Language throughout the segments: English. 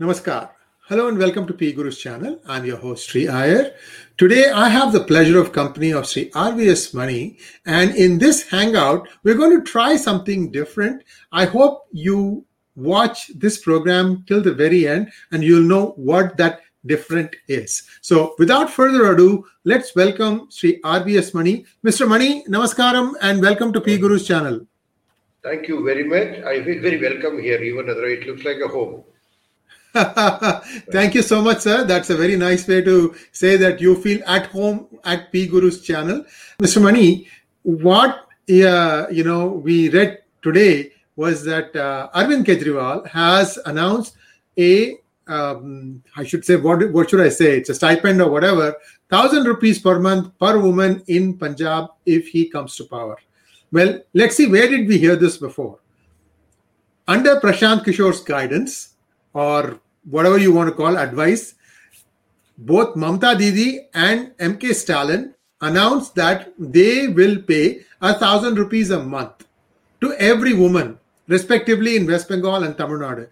Namaskar. Hello and welcome to P Guru's channel. I'm your host Sri Iyer. Today I have the pleasure of company of Sri RVS Mani and in this hangout we're going to try something different. I hope you watch this program till the very end and you'll know what that different is. So without further ado, let's welcome Sri RVS Mani. Mr. Mani, namaskaram and welcome to P Guru's channel. Thank you very much. I feel very welcome here, even though it looks like a home. Thank you so much, sir. That's a very nice way to say that you feel at home at P Guru's channel. Mr. Mani, what uh, you know we read today was that uh, Arvind Kejriwal has announced a um, I should say what what should I say? It's a stipend or whatever, thousand rupees per month per woman in Punjab if he comes to power. Well, let's see where did we hear this before? Under Prashant Kishore's guidance, or whatever you want to call advice, both Mamta Didi and MK Stalin announced that they will pay a thousand rupees a month to every woman, respectively in West Bengal and Tamil Nadu.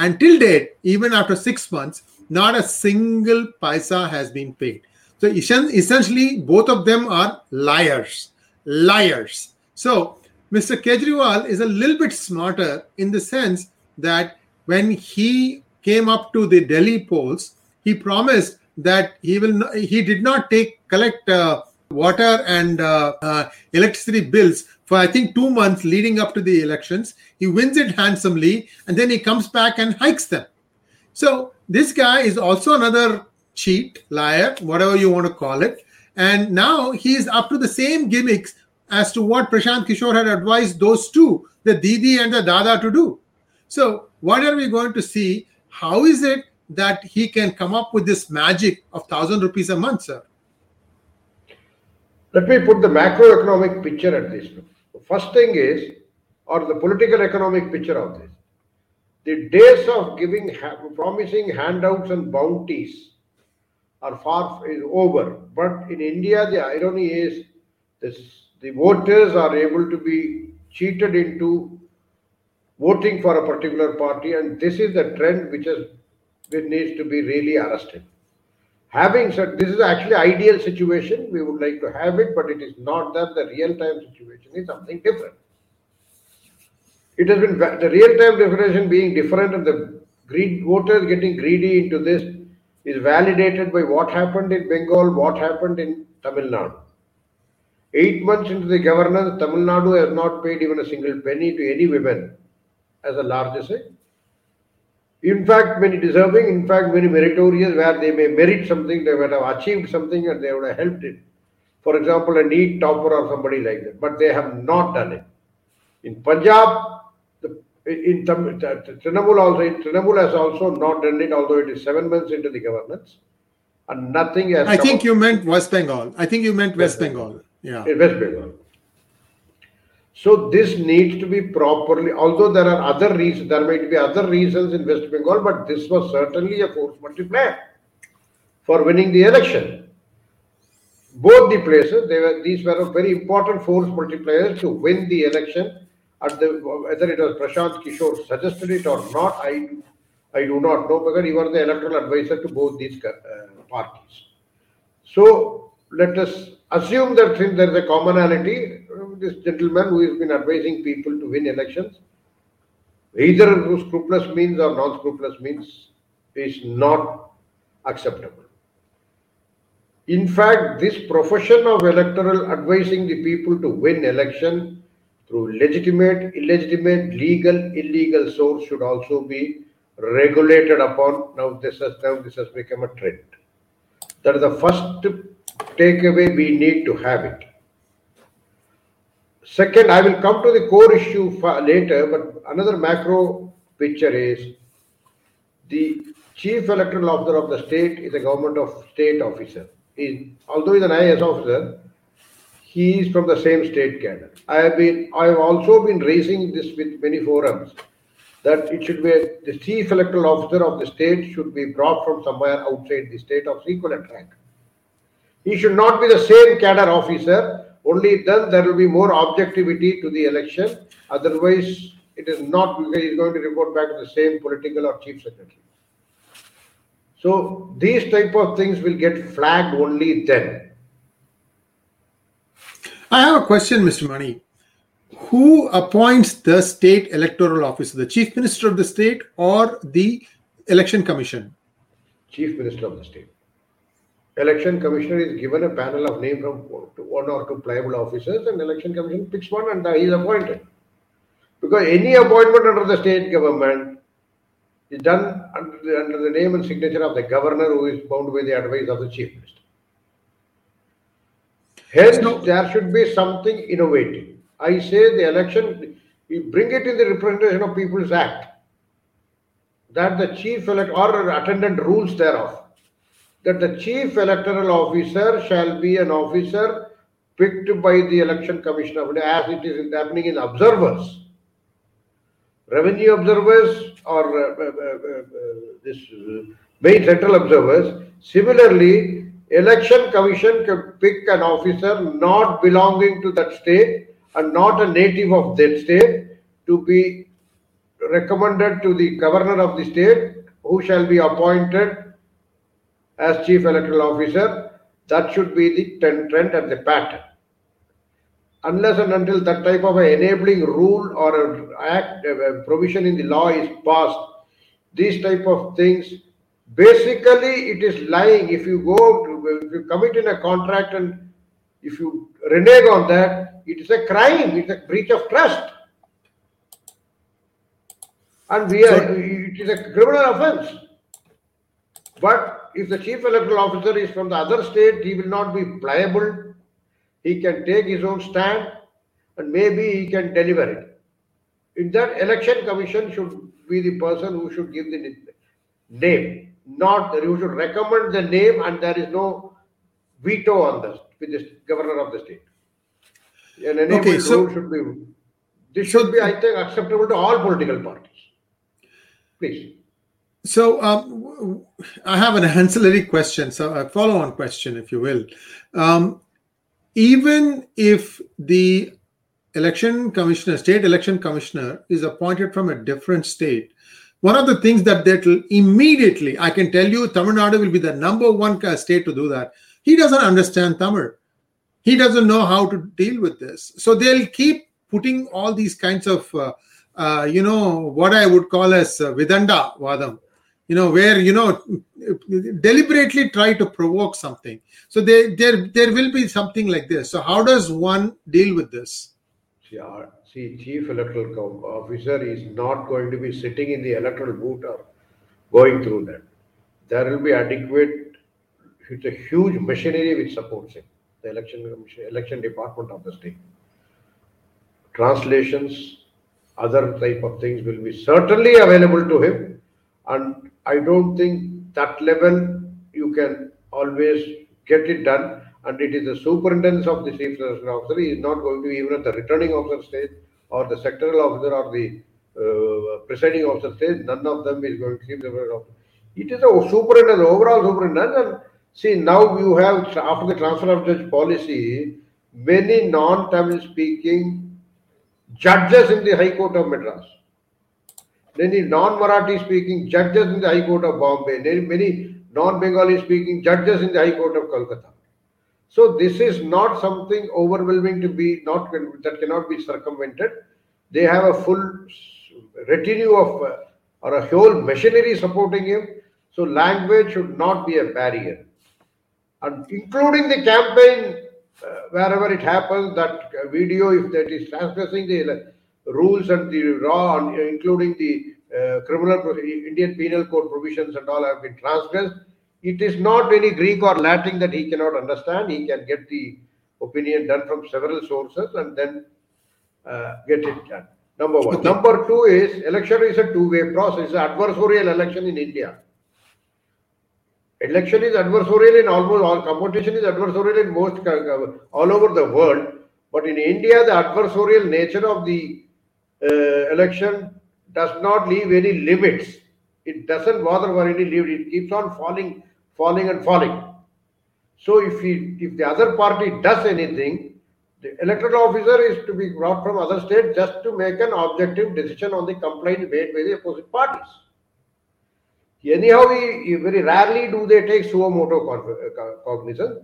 Until date, even after six months, not a single paisa has been paid. So essentially, both of them are liars. Liars. So Mr. Kejriwal is a little bit smarter in the sense that when he came up to the Delhi polls, he promised that he will he did not take collect uh, water and uh, uh, electricity bills for I think two months leading up to the elections. He wins it handsomely, and then he comes back and hikes them. So this guy is also another cheat, liar, whatever you want to call it. And now he is up to the same gimmicks as to what Prashant Kishore had advised those two, the Didi and the Dada, to do. So what are we going to see? How is it that he can come up with this magic of thousand rupees a month, sir? Let me put the macroeconomic picture at this. The first thing is, or the political economic picture of this. The days of giving, promising handouts and bounties are far is over. But in India, the irony is this, the voters are able to be cheated into voting for a particular party, and this is the trend which has which needs to be really arrested. Having said this is actually ideal situation, we would like to have it, but it is not that the real-time situation is something different. It has been the real-time definition being different, and the greed voters getting greedy into this is validated by what happened in Bengal, what happened in Tamil Nadu. Eight months into the governance, Tamil Nadu has not paid even a single penny to any women as a largest In fact, many deserving, in fact, many meritorious, where they may merit something, they would have achieved something and they would have helped it. For example, a NEET topper or somebody like that, but they have not done it. In Punjab, the, in Trinamool also, in Trinamool has also not done it, although it is seven months into the governance, and nothing has. I think you meant West Bengal. I think you meant West, West Bengal. Bengal. Yeah. West Bengal. So this needs to be properly, although there are other reasons, there might be other reasons in West Bengal, but this was certainly a force multiplier for winning the election. Both the places, they were these were very important force multipliers to win the election. At the whether it was Prashant Kishore suggested it or not, I I do not know because he was the electoral advisor to both these uh, parties. So let us assume that since there is a commonality, this gentleman who has been advising people to win elections, either through scrupulous means or non-scrupulous means, is not acceptable. In fact, this profession of electoral advising the people to win election through legitimate, illegitimate, legal, illegal source should also be regulated upon. Now this has now this has become a trend. That is the first takeaway we need to have it. Second, I will come to the core issue later, but another macro picture is the chief electoral officer of the state is a government of state officer. He, although he's an IAS officer, he is from the same state cadre. I have been, I have also been raising this with many forums that it should be the chief electoral officer of the state should be brought from somewhere outside the state of equivalent rank. He should not be the same cadre officer Only then there will be more objectivity to the election. Otherwise, it is not because he's going to report back to the same political or chief secretary. So these type of things will get flagged only then. I have a question, Mr. Mani. Who appoints the state electoral officer, the chief minister of the state or the election commission? Chief minister of the state. Election commissioner is given a panel of name from one or two pliable officers, and election commission picks one and he is appointed. Because any appointment under the state government is done under the, under the name and signature of the governor who is bound by the advice of the chief minister. Hence, So- there should be something innovative. I say the election, we bring it in the Representation of People's Act that the chief elect or attendant rules thereof that the chief electoral officer shall be an officer picked by the election commission of India as it is happening in observers revenue observers or uh, uh, uh, uh, this uh, main central observers similarly election commission can pick an officer not belonging to that state and not a native of that state to be recommended to the governor of the state who shall be appointed as chief electoral officer that should be the trend and the pattern. Unless and until that type of a enabling rule or a act a provision in the law is passed these type of things basically it is lying. If you go to, if you commit in a contract and if you renege on that it is a crime. It's a breach of trust. And we are So- it is a criminal offense but if the chief electoral officer is from the other state he will not be pliable he can take his own stand and maybe he can deliver it. In that, election commission should be the person who should give the name, not who should recommend the name, and there is no veto on this with the governor of the state. An Okay, so- rule should be. This should be, I think, acceptable to all political parties. Please. So um, I have an ancillary question, so a follow-on question, if you will. Um, even if the election commissioner, state election commissioner, is appointed from a different state, one of the things that that will immediately, I can tell you, Tamil Nadu will be the number one state to do that. He doesn't understand Tamil. He doesn't know how to deal with this. So they'll keep putting all these kinds of, uh, uh, you know, what I would call as uh, Vidanda Vadam, you know, where, you know, deliberately try to provoke something. So there, there, there will be something like this. So how does one deal with this? See, uh, see, chief electoral officer is not going to be sitting in the electoral booth or going through that. There will be adequate, it's a huge machinery which supports him, the election election department of the state. Translations, other type of things will be certainly available to him. And I don't think that level you can always get it done. And it is the superintendence of the chief election officer. He is not going to be even at the returning officer stage or the sectoral officer or the uh, presiding officer stage. None of them is going to chief election officer. It is a superintendent, overall superintendent. And see, now you have, after the transfer of judge policy, many non-Tamil speaking judges in the High Court of Madras. Many non-Marathi speaking judges in the High Court of Bombay. Many, non-Bengali speaking judges in the High Court of Kolkata. So this is not something overwhelming to be not that cannot be circumvented. They have a full retinue of uh, or a whole machinery supporting him. So language should not be a barrier, and including the campaign uh, wherever it happens. That video, if that is transgressing the rules and the law, uh, including the uh, criminal Indian Penal Code provisions and all have been transgressed. It is not any Greek or Latin that he cannot understand. He can get the opinion done from several sources and then uh, get it done. Number one. Okay. Number two is election is a two-way process. It's an adversarial election in India. Election is adversarial in almost all competition is adversarial in most co- all over the world. But in India, the adversarial nature of the uh, election does not leave any limits. It doesn't bother for any limit. It keeps on falling, falling, and falling. So if he, if the other party does anything, The electoral officer is to be brought from other states just to make an objective decision on the complaint made by the opposite parties. Anyhow, very rarely do they take suo motu cognizance.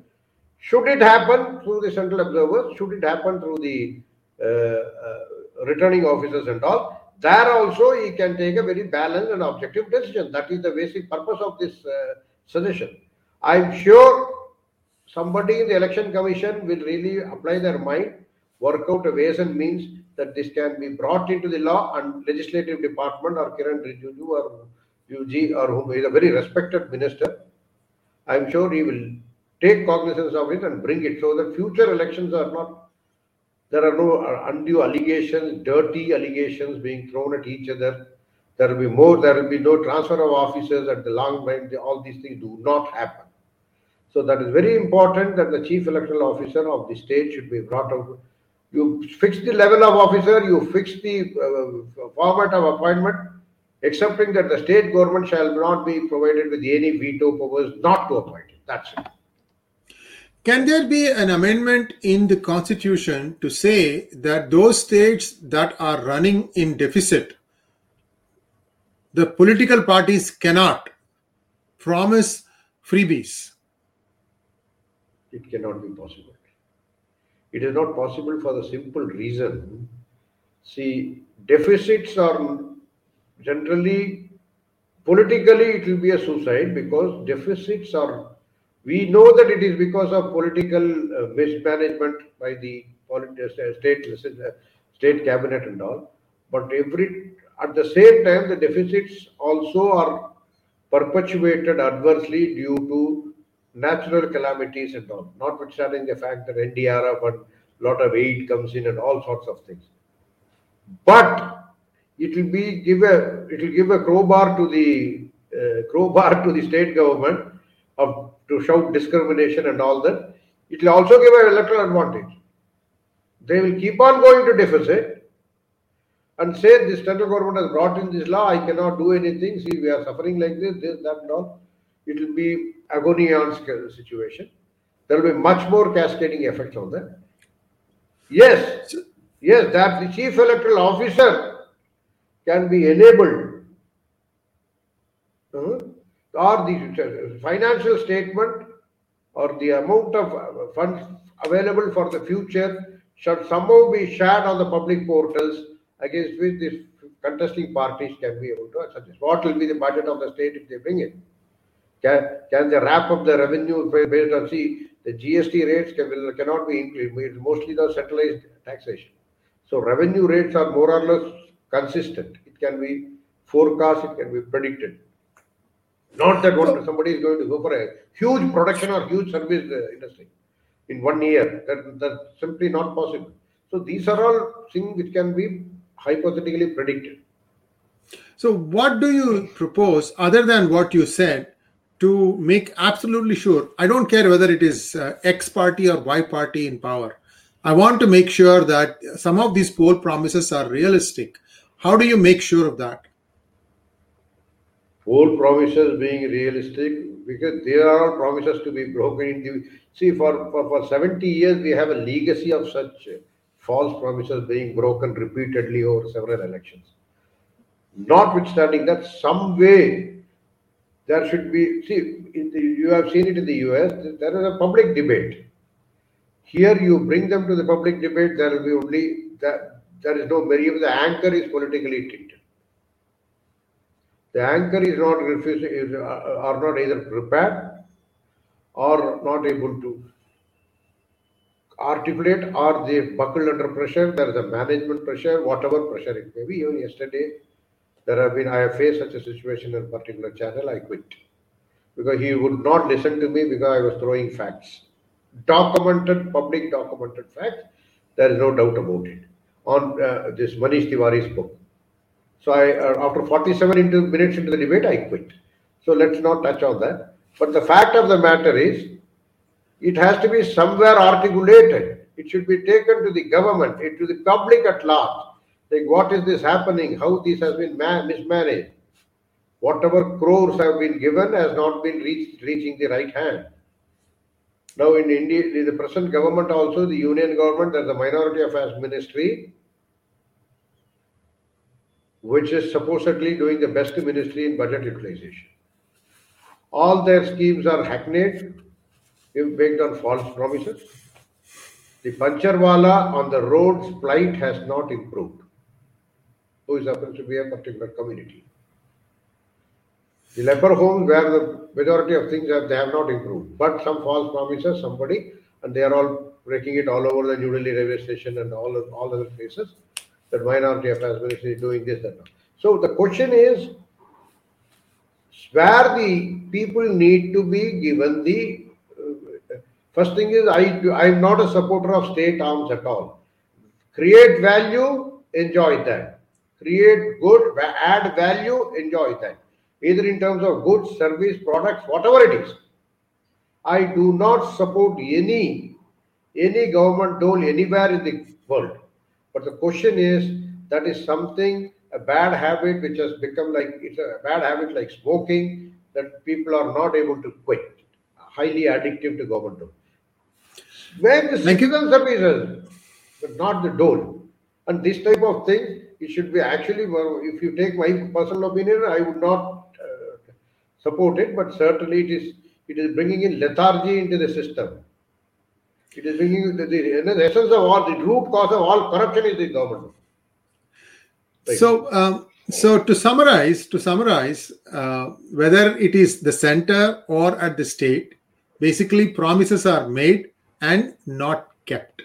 Should it happen through the central observers, should it happen through the uh, uh, returning officers and all, there also he can take a very balanced and objective decision. That is the basic purpose of this uh, suggestion. I'm sure somebody in the election commission will really apply their mind, work out a ways and means that this can be brought into the law and legislative department or Kiran Rijiju or UG or whom is a very respected minister. I'm sure he will take cognizance of it and bring it so that future elections are not there are no undue allegations, dirty allegations being thrown at each other. There will be more, there will be no transfer of officers at the long run. All these things do not happen. So that is very important that the chief electoral officer of the state should be brought out. You fix the level of officer, you fix the uh, format of appointment, excepting that the state government shall not be provided with any veto powers not to appoint it. That's it. Can there be an amendment in the constitution to say that those states that are running in deficit, the political parties cannot promise freebies? it cannot be possible. It is not possible for the simple reason see, deficits are generally politically it will be a suicide because deficits are we know that it is because of political uh, mismanagement by the uh, state uh, state cabinet and all but every at the same time the deficits also are perpetuated adversely due to natural calamities and all, notwithstanding the fact that NDRF and lot of aid comes in and all sorts of things. But it will be give a it will give a crowbar to the uh, crowbar to the state government of to shout discrimination and all that. It will also give an electoral advantage. They will keep on going to deficit and say the central government has brought in this law. I cannot do anything. See, we are suffering like this, this, that, and all. It will be agony aunt situation. There will be much more cascading effects on that. Yes, yes, that the chief electoral officer can be enabled uh, or the financial statement or the amount of uh, funds available for the future should somehow be shared on the public portals against which the contesting parties can be able to suggest. What will be the budget of the state if they bring it? Can, can they wrap up the revenue based on, see, the GST rates can, will, cannot be increased. It's mostly the centralized taxation. So revenue rates are more or less consistent. It can be forecast, it can be predicted. Not that one, somebody is going to go for a huge production or huge service uh, industry in one year. That, that's simply not possible. So these are all things which can be hypothetically predicted. So what do you propose other than what you said to make absolutely sure i don't care whether it is uh, x party or y party in power i want to make sure that some of these poll promises are realistic how do you make sure of that poll promises being realistic because there are promises to be broken in the see for, for for 70 years we have a legacy of such false promises being broken repeatedly over several elections notwithstanding that some way there should be, see, the, you have seen it in the US, there is a public debate. Here you bring them to the public debate, there will be only, that there is no very, the anchor is politically tinted. The anchor is not refusing, is, uh, are not either prepared or not able to articulate or they buckle under pressure. There is a management pressure, whatever pressure it may be. Even yesterday, there have been, I have faced such a situation in a particular channel, I quit. Because he would not listen to me because I was throwing facts. Documented, public documented facts, there is no doubt about it. On uh, this Manish Tiwari's book. So I, uh, after 47 into, minutes into the debate, I quit. So let's not touch on that. But the fact of the matter is, it has to be somewhere articulated. It should be taken to the government, to the public at large like, what is this happening? How this has been mismanaged? Whatever crores have been given has not been reached, reaching the right hand. Now in India, in the present government also, the union government, there's a minority affairs ministry, which is supposedly doing the best ministry in budget utilization. All their schemes are hackneyed, based on false promises. The Pancharwala on the roads plight has not improved, who is happens to be a particular community. The leper homes where the majority of things have, they have not improved, but some false promises, somebody, and they are all breaking it all over the New Delhi railway station and all all other places. That minority affairs ministry is doing this and that. So the question is where the people need to be given the uh, first thing is I I am not a supporter of state arms at all. Create value, enjoy that. Create good, add value, enjoy that either in terms of goods, service, products, whatever it is. I do not support any any government dole anywhere in the world. But the question is that is something a bad habit which has become like it's a bad habit like smoking that people are not able to quit. Highly addictive to government. When the citizen services, but not the dole. And this type of thing, it should be actually, if you take my personal opinion, I would not uh, support it, but certainly it is it is bringing in lethargy into the system. It is bringing the, the, the essence of all the root cause of all corruption is the government. Right. So, um, so to summarize, to summarize, uh, whether it is the center or at the state, basically promises are made and not kept.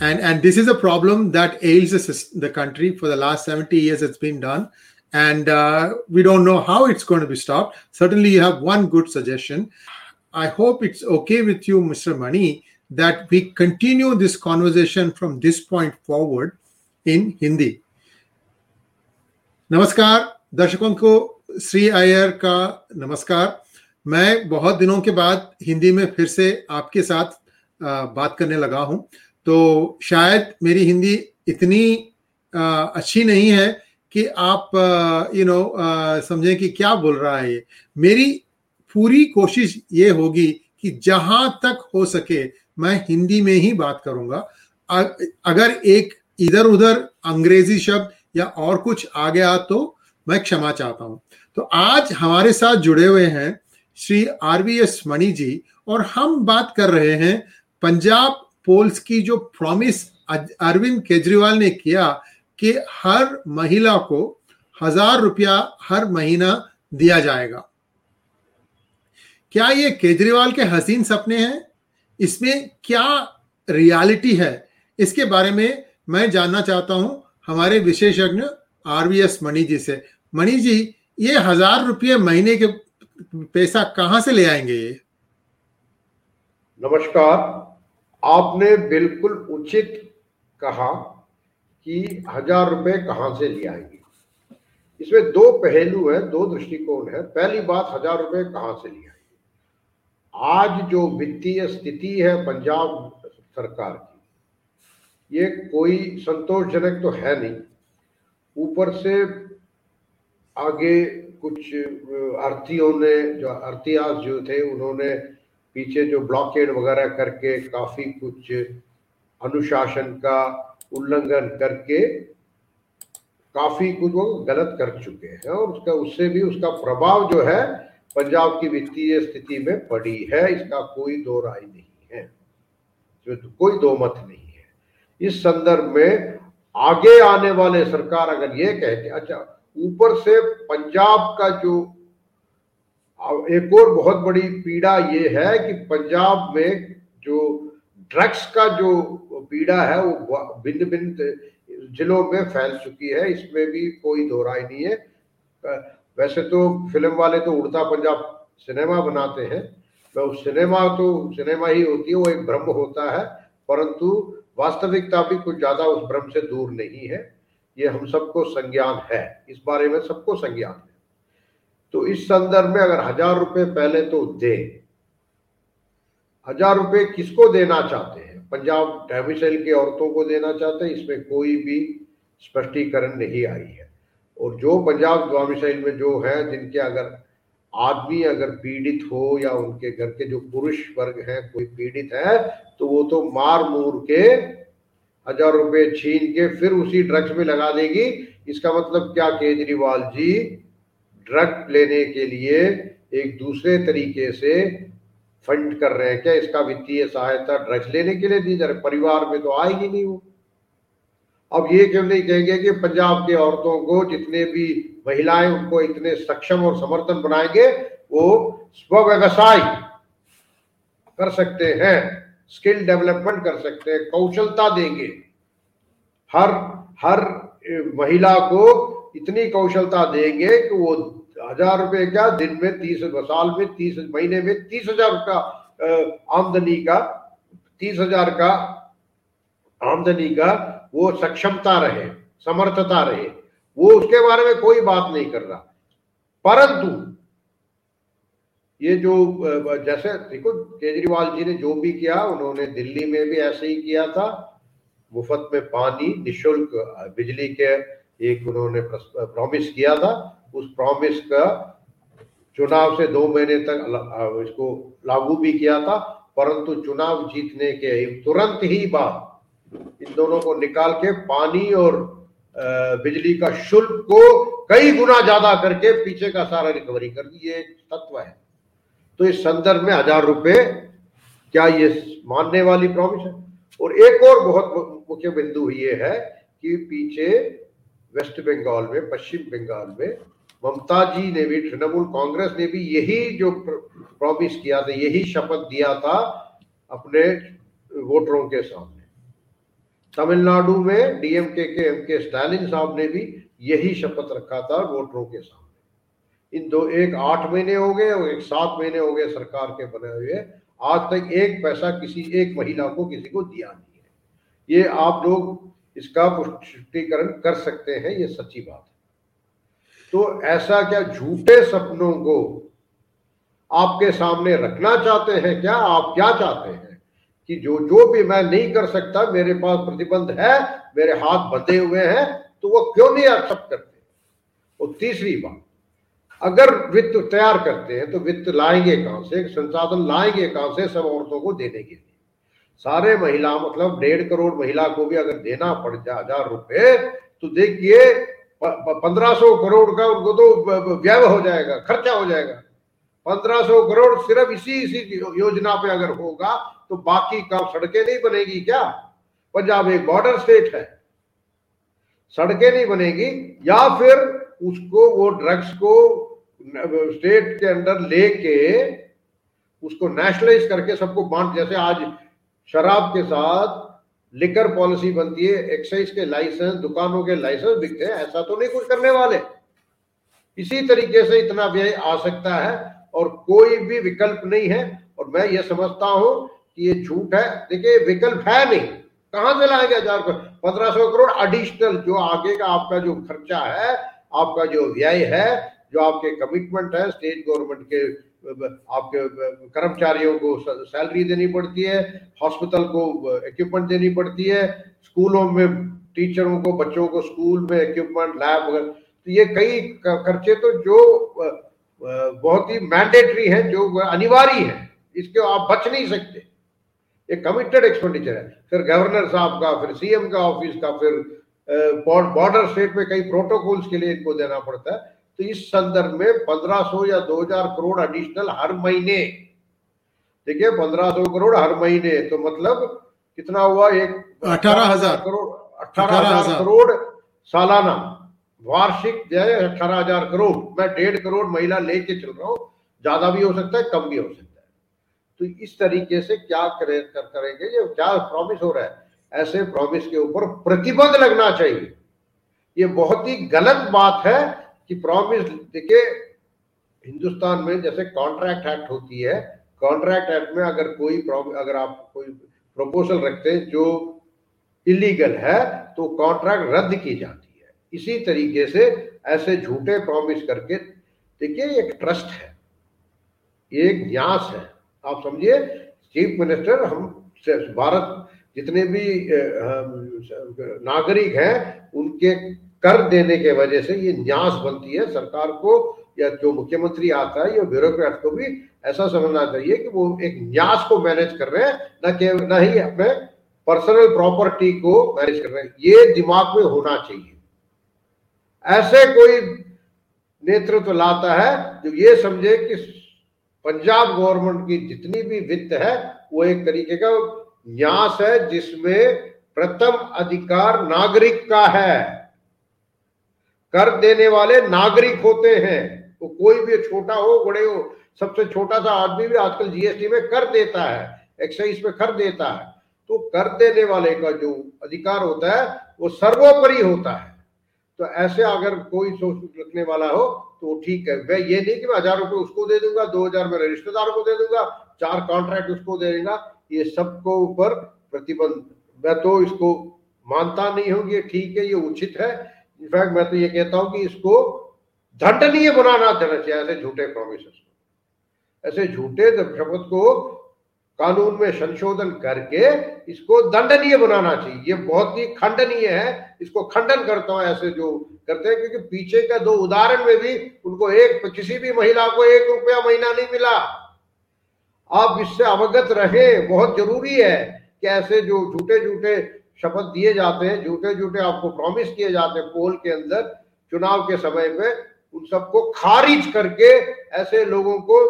And, and this is a problem that ails the, the country for the last 70 years it's been done and uh, we don't know how it's going to be stopped. Certainly, you have one good suggestion. I hope it's okay with you, Mr. Mani, that we continue this conversation from this point forward in Hindi. नमस्कार दर्शकों को श्री अयर का नमस्कार मैं बहुत दिनों के बाद हिंदी में फिर से आपके साथ बात करने लगा हूँ। तो शायद मेरी हिंदी इतनी अच्छी नहीं है कि आप यू नो समझें कि क्या बोल रहा है ये। मेरी पूरी कोशिश ये होगी कि जहाँ तक हो सके मैं हिंदी में ही बात करूँगा। अगर एक इधर उधर अंग्रेज़ी शब्द या और कुछ आ गया तो मैं क्षमा चाहता हूँ। तो आज हमारे साथ जुड़े हुए हैं Shri R V S Mani ji और हम बात कर रहे हैं पंजाब पोल्स की जो प्रॉमिस अरविंद केजरीवाल ने किया कि हर महिला को हज़ार रुपया हर महीना दिया जाएगा। क्या ये केजरीवाल के हसीन सपने हैं? इसमें क्या रियलिटी है? इसके बारे में मैं जानना चाहता हूँ हमारे विशेषज्ञ आर आरवीएस मणि जी से। मणि जी, ये हज़ार रुपये महीने के पैसा कहाँ से ले आएँगे ये? नमस्कार, आपने बिल्कुल उचित कहा कि हज़ार रुपए कहाँ से ले आएँगे। इसमें दो पहलू है, दो दृष्टिकोण है। पहली बात, हज़ार रुपए कहाँ से ले आएँगे? आज जो वित्तीय स्थिति है पंजाब सरकार की, ये कोई संतोषजनक तो है नहीं। ऊपर से आगे कुछ आरतीयों ने, जो अर्थीयास जो थे, उन्होंने पीछे जो ब्लॉकेड वगैरह करके काफ़ी कुछ अनुशासन का उल्लंघन करके काफ़ी कुछ वो गलत कर चुके हैं और उसका, उससे भी उसका प्रभाव जो है पंजाब की वित्तीय स्थिति में पड़ी है, इसका कोई दो राय नहीं है। तो कोई दो मत नहीं है। इस संदर्भ में आगे आने वाले सरकार अगर ये कहते अच्छा ऊपर से पंजाब का जो एक और बहुत बड़ी पीड़ा ये है कि पंजाब में जो ड्रग्स का जो पीड़ा है, वो भिन्न भिन्न जिलों में फैल चुकी है, इसमें भी कोई दो राय नहीं है। वैसे तो फ़िल्म वाले तो उड़ता पंजाब सिनेमा बनाते हैं। तो सिनेमा तो सिनेमा ही होती है, वो एक भ्रम होता है, परंतु वास्तविकता भी कुछ ज़्यादा उस भ्रम से दूर नहीं है। ये हम सबको संज्ञान है, इस बारे में सबको संज्ञान है। तो इस संदर्भ में अगर हज़ार रुपए पहले तो दे। हज़ार रुपए किसको देना चाहते हैं? पंजाब डोमिसाइल की औरतों को देना चाहते हैं, इसमें कोई भी स्पष्टीकरण नहीं आई है। और जो पंजाब डोमिसाइल में जो है, जिनके अगर आदमी अगर पीड़ित हो या उनके घर के जो पुरुष वर्ग हैं, कोई पीड़ित है तो वो तो मार मूर के हज़ार रुपए छीन के फिर उसी ड्रग्स में लगा देगी। इसका मतलब क्या, केजरीवाल जी, ड्रग लेने के लिए एक दूसरे तरीके से फंड कर रहे हैं क्या? इसका वित्तीय सहायता ड्रग्स लेने के लिए दी जा रही परिवार में तो आएगी नहीं वो। अब ये क्यों नहीं कहेंगे कि पंजाब के औरतों को जितने भी महिलाएँ उनको इतने सक्षम और समर्थन बनाएँगे, वो स्व व्यवसाय कर सकते हैं, स्किल डेवलपमेंट कर सकते हैं, कौशलता देंगे। हर हर महिला को इतनी कौशलता देंगे कि वो हज़ार रुपए का दिन में, तीस, साल में, तीस, महीने में तीस हज़ार का आमदनी का, तीस हज़ार का आमदनी का वो सक्षमता रहे, समर्थता रहे, वो उसके बारे में कोई बात नहीं कर रहा। परंतु ये जो जैसे देखो, केजरीवाल जी ने जो भी किया, उन्होंने दिल्ली में भी ऐसे ही किया था। मुफ़्त में पानी, निशुल्क बिजली के एक उन्होंने प्रॉमिस किया था। उस प्रॉमिस का चुनाव से दो महीने तक इसको लागू भी किया था। परंतु चुनाव जीतने के तुरंत ही बाद इन दोनों को निकाल के पानी और बिजली का शुल्क को कई गुना ज़्यादा करके पीछे का सारा रिकवरी कर दी ये तत्व है। तो इस संदर्भ में हज़ार रुपए क्या ये मानने वाली प्रॉमिस है? और एक और बहुत मुख्य बिंदु ये है कि पीछे वेस्ट बंगाल में, पश्चिम बंगाल में ममता जी ने भी, तृणमूल कांग्रेस ने भी यही जो प्रॉमिस किया था, यही शपथ दिया था अपने वोटरों के सामने। तमिलनाडु में डीएमके के एम के स्टालिन साहब ने भी यही शपथ रखा था वोटरों के सामने। इन दो, एक आठ महीने हो गए और एक सात महीने हो गए सरकार के बने हुए आज तक एक पैसा किसी एक महिला को किसी को दिया नहीं है। ये आप लोग इसका पुष्टिकरण कर सकते हैं, ये सच्ची बात है। तो ऐसा क्या झूठे सपनों को आपके सामने रखना चाहते हैं क्या? आप क्या चाहते हैं? कि जो जो भी मैं नहीं कर सकता, मेरे पास प्रतिबंध है, मेरे हाथ बंधे हुए हैं तो वो क्यों नहीं एक्सेप्ट करते? और तीसरी बात, अगर वित्त तैयार करते हैं तो वित्त लाएँगे कहाँ से? संसाधन लाएँगे कहाँ से? सब औरतों को देने के लिए। सारे महिला मतलब डेढ़ करोड़ महिला को भी अगर देना पड़ जाए हज़ार रुपए तो देखिए पंद्रह सौ करोड़ का उनको तो व्यय हो जाएगा, खर्चा हो जाएगा। पंद्रह सौ करोड़ सिर्फ़ इसी इसी योजना पे अगर होगा तो बाकी काम सड़कें नहीं बनेगी क्या? पंजाब एक बॉर्डर स्टेट है। सड़कें नहीं बनेगी, या फिर उसको, वो ड्रग्स को स्टेट के अंदर लेके, उसको नेशनलाइज करके सबको बांट, जैसे आज शराब के साथ लिकर पॉलिसी बनती है एक्साइज के लाइसेंस दुकानों के लाइसेंस बिकते हैं, ऐसा तो नहीं कुछ करने वाले। इसी तरीके से इतना व्यय आ सकता है, और कोई भी विकल्प नहीं है, और मैं ये समझता हूँ कि ये झूठ है? देखिए, विकल्प है नहीं। कहाँ से लाएँगे हज़ार करोड़? पंद्रह सौ करोड़ एडिशनल जो आगे का आपका जो खर्चा है, आपका जो व्यय है, जो आपके कमिटमेंट है स्टेट गवर्नमेंट के, आपके कर्मचारियों को सैलरी देनी पड़ती है हॉस्पिटल को इक्विपमेंट देनी पड़ती है स्कूलों में टीचरों को, बच्चों को स्कूल में इक्विपमेंट लैब वगैरह। तो ये कई खर्चे तो जो बहुत ही मैंडेटरी है, जो अनिवार्य है। इसके आप बच नहीं सकते। एक कमिटेड एक्सपेंडिचर है। फिर गवर्नर साहब का फिर सीएम का ऑफ़िस का फिर बॉर्डर स्टेट में कई प्रोटोकॉल्स के लिए इनको देना पड़ता है। तो इस संदर्भ में 1500 या 2000 करोड़ एडिशनल हर महीने। देखिए 1500 करोड़ हर महीने तो मतलब कितना हुआ? एक अठारह हज़ार। करोड़ अठारह हज़ार करोड़ सालाना। वार्षिक जो है अठारह हज़ार करोड़। मैं डेढ़ करोड़ महिला लेके चल रहा हूँ। ज़्यादा भी हो सकता है कम भी हो सकता है। तो इस तरीके से क्या करे, कर, करेंगे? ये क्या प्रॉमिस हो रहा है? ऐसे प्रॉमिस के ऊपर प्रतिबंध लगना चाहिए। ये बहुत ही गलत बात है कि प्रॉमिस देखिए हिंदुस्तान में जैसे कॉन्ट्रैक्ट एक्ट होती है कॉन्ट्रैक्ट एक्ट में अगर कोई अगर आप कोई प्रपोजल रखते हैं जो इलीगल है तो कॉन्ट्रैक्ट रद्द की जाती है। इसी तरीके से ऐसे झूठे प्रॉमिस करके देखिए एक ट्रस्ट है। एक न्यास है। आप समझिए, चीफ मिनिस्टर हम भारत जितने भी नागरिक हैं, उनके कर देने के वजह से ये न्यास बनती है। सरकार को या जो मुख्यमंत्री आता है या ब्यूरोक्रेट को भी ऐसा समझना चाहिए कि वो एक न्यास को मैनेज कर रहे हैं, न कि, न ही अपने पर्सनल प्रॉपर्टी को मैनेज कर रहे हैं। ये दिमाग में होना चाहिए। ऐसे कोई नेतृत्व लाता है जो ये समझे कि पंजाब गवर्नमेंट की जितनी भी वित्त है, वो एक तरीके का न्यास है जिसमें प्रथम अधिकार नागरिक का है। कर देने वाले नागरिक होते हैं। वो कोई भी छोटा हो, बड़े हो, सबसे छोटा सा आदमी भी आजकल जीएसटी में कर देता है एक्साइज में कर देता है। तो कर देने वाले का जो अधिकार होता है, वो सर्वोपरि होता है। तो ऐसे अगर कोई सोच रखने वाला हो तो ठीक है वह ये नहीं कि मैं हज़ार रुपए उसको दे दूँगा, दो हज़ार मेरे रिश्तेदार को दे दूँगा, चार कॉन्ट्रैक्ट उसको दे देगा, ये सबको ऊपर प्रतिबंध। मैं तो इसको मानता नहीं हूँ ये ठीक है, ये उचित है। इनफैक्ट मैं तो ये कहता हूँ कि इसको दंडनीय बनाना देना चाहिए, ऐसे झूठे प्रोमिस ऐसे झूठे शपथ को कानून में संशोधन करके इसको दंडनीय बनाना चाहिए। ये बहुत ही खंडनीय है। इसको खंडन करता हूँ ऐसे जो करते हैं, क्योंकि पीछे का दो उदाहरण में भी उनको एक किसी भी महिला को एक रुपया महीना नहीं मिला। आप इससे अवगत रहे, बहुत ज़रूरी है कि ऐसे जो झूठे झूठे शपथ दिए जाते हैं झूठे झूठे आपको प्रॉमिस किए जाते हैं पोल के अंदर, चुनाव के समय पे, उन सबको खारिज करके ऐसे लोगों को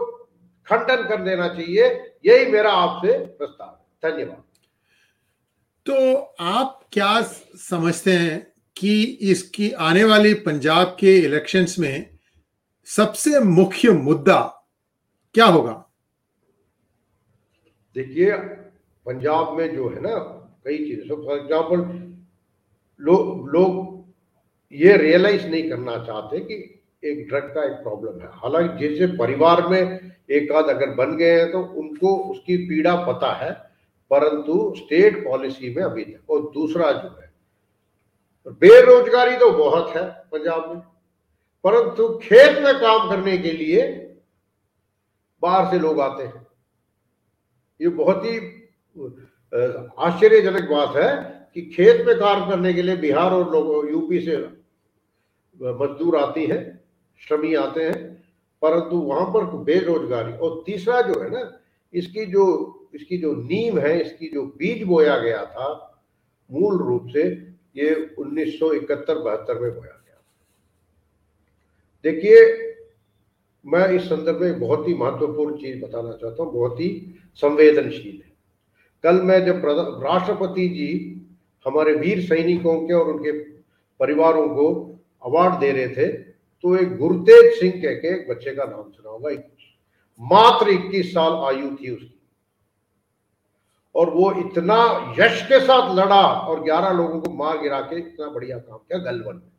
खंडन कर देना चाहिए। यही मेरा आपसे प्रस्ताव है। धन्यवाद। तो आप क्या समझते हैं कि इसकी आने वाली पंजाब के इलेक्शंस में सबसे मुख्य मुद्दा क्या होगा? देखिए पंजाब में जो है ना कई चीज़ें फॉर एग्ज़ाम्पल लोग लोग ये रियलाइज़ नहीं करना चाहते कि एक ड्रग का एक प्रॉब्लम है। हालाँकि जैसे परिवार में एक आध अगर बन गए हैं तो उनको उसकी पीड़ा पता है, परंतु स्टेट पॉलिसी में अभी तक और दूसरा जो है, बेरोजगारी तो बहुत है पंजाब में, परंतु खेत में काम करने के लिए बाहर से लोग आते हैं। ये बहुत ही आश्चर्यजनक बात है कि खेत में काम करने के लिए बिहार और लोग, यूपी से मजदूर आती है। श्रमी आते हैं, परंतु वहाँ पर बेरोजगारी। और तीसरा जो है ना, इसकी जो इसकी जो नीम है, इसकी जो बीज बोया गया था, मूल रूप से ये 1971 बहत्तर में बोया गया देखिए, मैं इस संदर्भ में बहुत ही महत्वपूर्ण चीज़ बताना चाहता हूँ, बहुत ही संवेदनशील है। कल मैं जब राष्ट्रपति जी हमारे वीर सैनिकों के और उनके परिवारों को अवार्ड दे रहे थे तो एक गुरुतेज सिंह कह के एक बच्चे का नाम सुना होगा मात्र 21 साल आयु थी उसकी। और वो इतना यश के साथ लड़ा और 11 लोगों को मार गिरा के इतना बढ़िया काम किया गलवन। में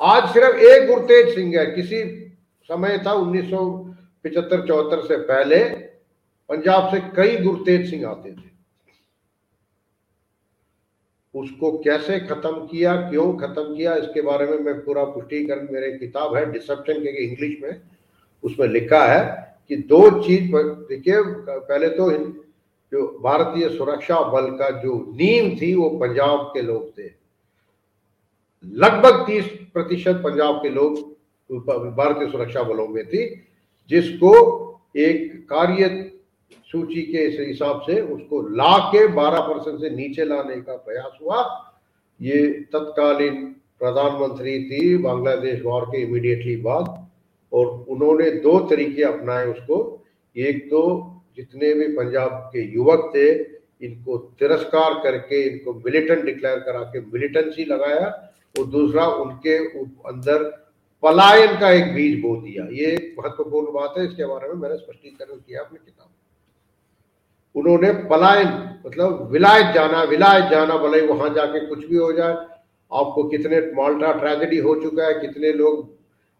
आज सिर्फ़ एक गुरतेज सिंह है। किसी समय था उन्नीस सौ चौहत्तर से पहले पंजाब से कई गुरतेज सिंह आते थे। उसको कैसे खत्म किया, क्यों खत्म किया, इसके बारे में मैं पूरा पुष्टिकरण मेरे किताब है, डिसेप्शन के इंग्लिश में, उसमें लिखा है कि दो चीज़ देखिए, पहले तो जो भारतीय सुरक्षा बल का जो नीम थी, वो पंजाब के लोग थे। लगभग तीस प्रतिशत पंजाब के लोग भारतीय सुरक्षा बलों में थी, जिसको एक कार्य सूची के हिसाब से उसको ला के 12 परसेंट से नीचे लाने का प्रयास हुआ। ये तत्कालीन प्रधानमंत्री थी, बांग्लादेश वॉर के इमीडिएटली बाद, और उन्होंने दो तरीके अपनाए उसको। एक तो जितने भी पंजाब के युवक थे, इनको तिरस्कार करके, इनको मिलिटेंट डिक्लेयर करा के मिलिटेंसी लगाया, और दूसरा उनके अंदर पलायन का एक बीज बो दिया। ये महत्वपूर्ण बात है, इसके बारे में मैंने स्पष्टीकरण किया अपनी किताब उन्होंने पलायन मतलब विलायत जाना विलायत जाना, भले वहाँ जाके कुछ भी हो जाए। आपको कितने माल्टा ट्रेजेडी हो चुका है, कितने लोग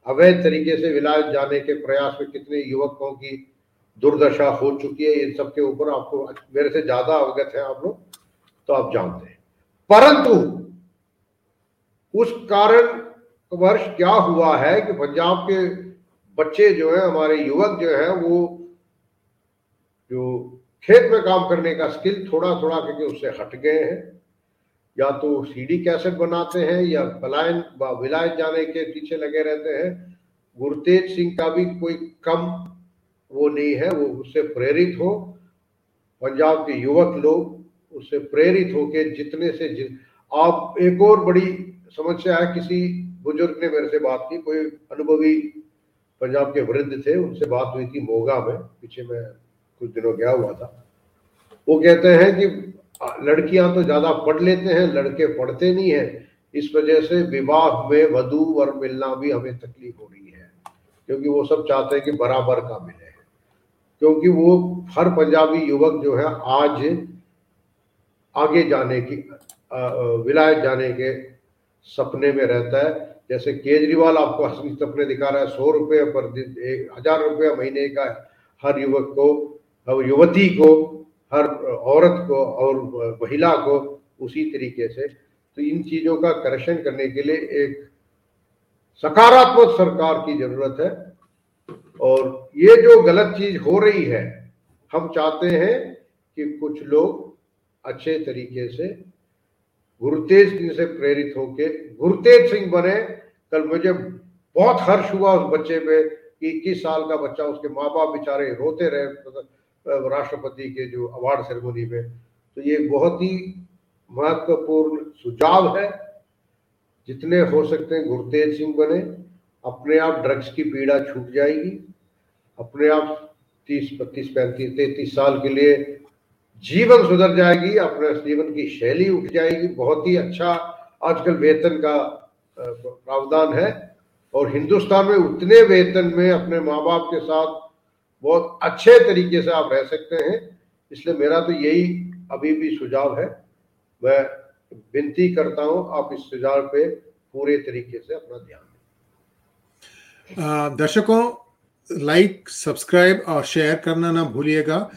अवैध तरीके से विलायत जाने के प्रयास में कितने युवकों की दुर्दशा हो चुकी है, इन सब के ऊपर आपको मेरे से ज़्यादा अवगत है आप लोग तो आप जानते हैं। परंतु उस कारण वर्ष क्या हुआ है कि पंजाब के बच्चे जो है, हमारे युवक जो है, वो जो खेत में काम करने का स्किल थोड़ा थोड़ा करके उससे हट गए हैं। या तो सीडी कैसेट बनाते हैं या पलायन विलायत जाने के पीछे लगे रहते हैं। गुरतेज सिंह का भी कोई कम वो नहीं है, वो उससे प्रेरित हो। पंजाब के युवक लोग उससे प्रेरित होके जितने से जित आप एक और बड़ी समस्या है, किसी बुज़ुर्ग ने मेरे से बात की, कोई अनुभवी पंजाब के वृद्ध थे, उनसे बात हुई थी मोगा में, पीछे मैं कुछ दिनों गया हुआ था। वो कहते हैं कि लड़कियाँ तो ज़्यादा पढ़ लेते हैं, लड़के पढ़ते नहीं है। इस वजह से विवाह में वधु वर मिलना भी हमें तकलीफ़ हो रही है। क्योंकि वो सब चाहते हैं कि बराबर का मिले। क्योंकि वो, हर पंजाबी युवक जो है, आज आगे जाने की विलायत जाने के सपने में रहता है। जैसे केजरीवाल आपको असली सपने दिखा रहा है, सौ रुपये पर दिन हज़ार रुपया महीने का हर युवक को हर युवती को, हर औरत को और महिला को उसी तरीके से तो इन चीज़ों का करेक्शन करने के लिए एक सकारात्मक सरकार की ज़रूरत है। और ये जो गलत चीज़ हो रही है, हम चाहते हैं कि कुछ लोग अच्छे तरीके से गुरुतेज सिंह से प्रेरित होके, गुरुतेज सिंह बने। कल मुझे बहुत हर्ष हुआ उस बच्चे पे कि इक्कीस साल का बच्चा, उसके माँ बाप बेचारे रोते रहे। राष्ट्रपति के जो अवार्ड सेरेमनी में तो ये बहुत ही महत्वपूर्ण सुझाव है। जितने हो सकते हैं गुरुतेज सिंह बने, अपने आप ड्रग्स की पीड़ा छूट जाएगी। अपने आप तीस बत्तीस पैंतीस, तैतीस साल के लिए जीवन सुधर जाएगी, अपने जीवन की शैली उठ जाएगी। बहुत ही अच्छा आजकल वेतन का प्रावधान है। और हिंदुस्तान में उतने वेतन में अपने माँ बाप के साथ बहुत अच्छे तरीके से आप रह सकते हैं। इसलिए मेरा तो यही अभी भी सुझाव है। मैं विनती करता हूँ, आप इस सुझाव पे पूरे तरीके से अपना ध्यान दें। दर्शकों लाइक सब्सक्राइब और शेयर करना ना भूलिएगा।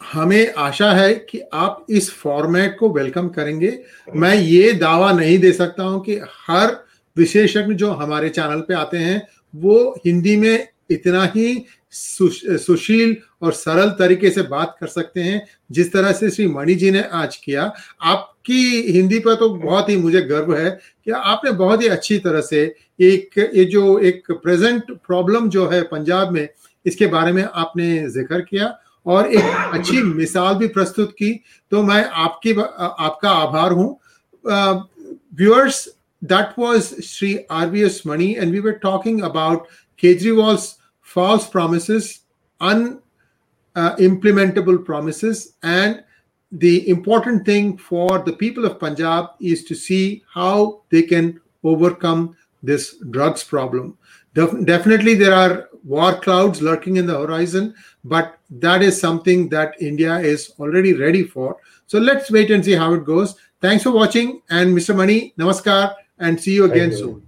हमें आशा है कि आप इस फॉर्मेट को वेलकम करेंगे। मैं ये दावा नहीं दे सकता हूँ कि हर विशेषज्ञ जो हमारे चैनल पे आते हैं, वो हिंदी में इतना ही सुशील और सरल तरीके से बात कर सकते हैं, जिस तरह से श्री मणि जी ने आज किया। आपकी हिंदी पर तो बहुत ही मुझे गर्व है कि आपने बहुत ही अच्छी तरह से एक, ये जो एक प्रेजेंट प्रॉब्लम जो है पंजाब में, इसके बारे में आपने ज़िक्र किया और एक अच्छी मिसाल भी प्रस्तुत की। तो मैं आपकी, आपका आभार हूँ। Viewers that was Shri R V S Mani and we were talking about Kejriwal's false promises, unimplementable uh, promises, and the important thing for the people of Punjab is to see how they can overcome this drugs problem. Def- definitely, there are war clouds lurking in the horizon, but that is something that India is already ready for. So let's wait and see how it goes. Thanks for watching, and Mr. Mani, namaskar, and see you again Thank you. soon.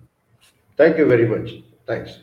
Thank you very much. Thanks.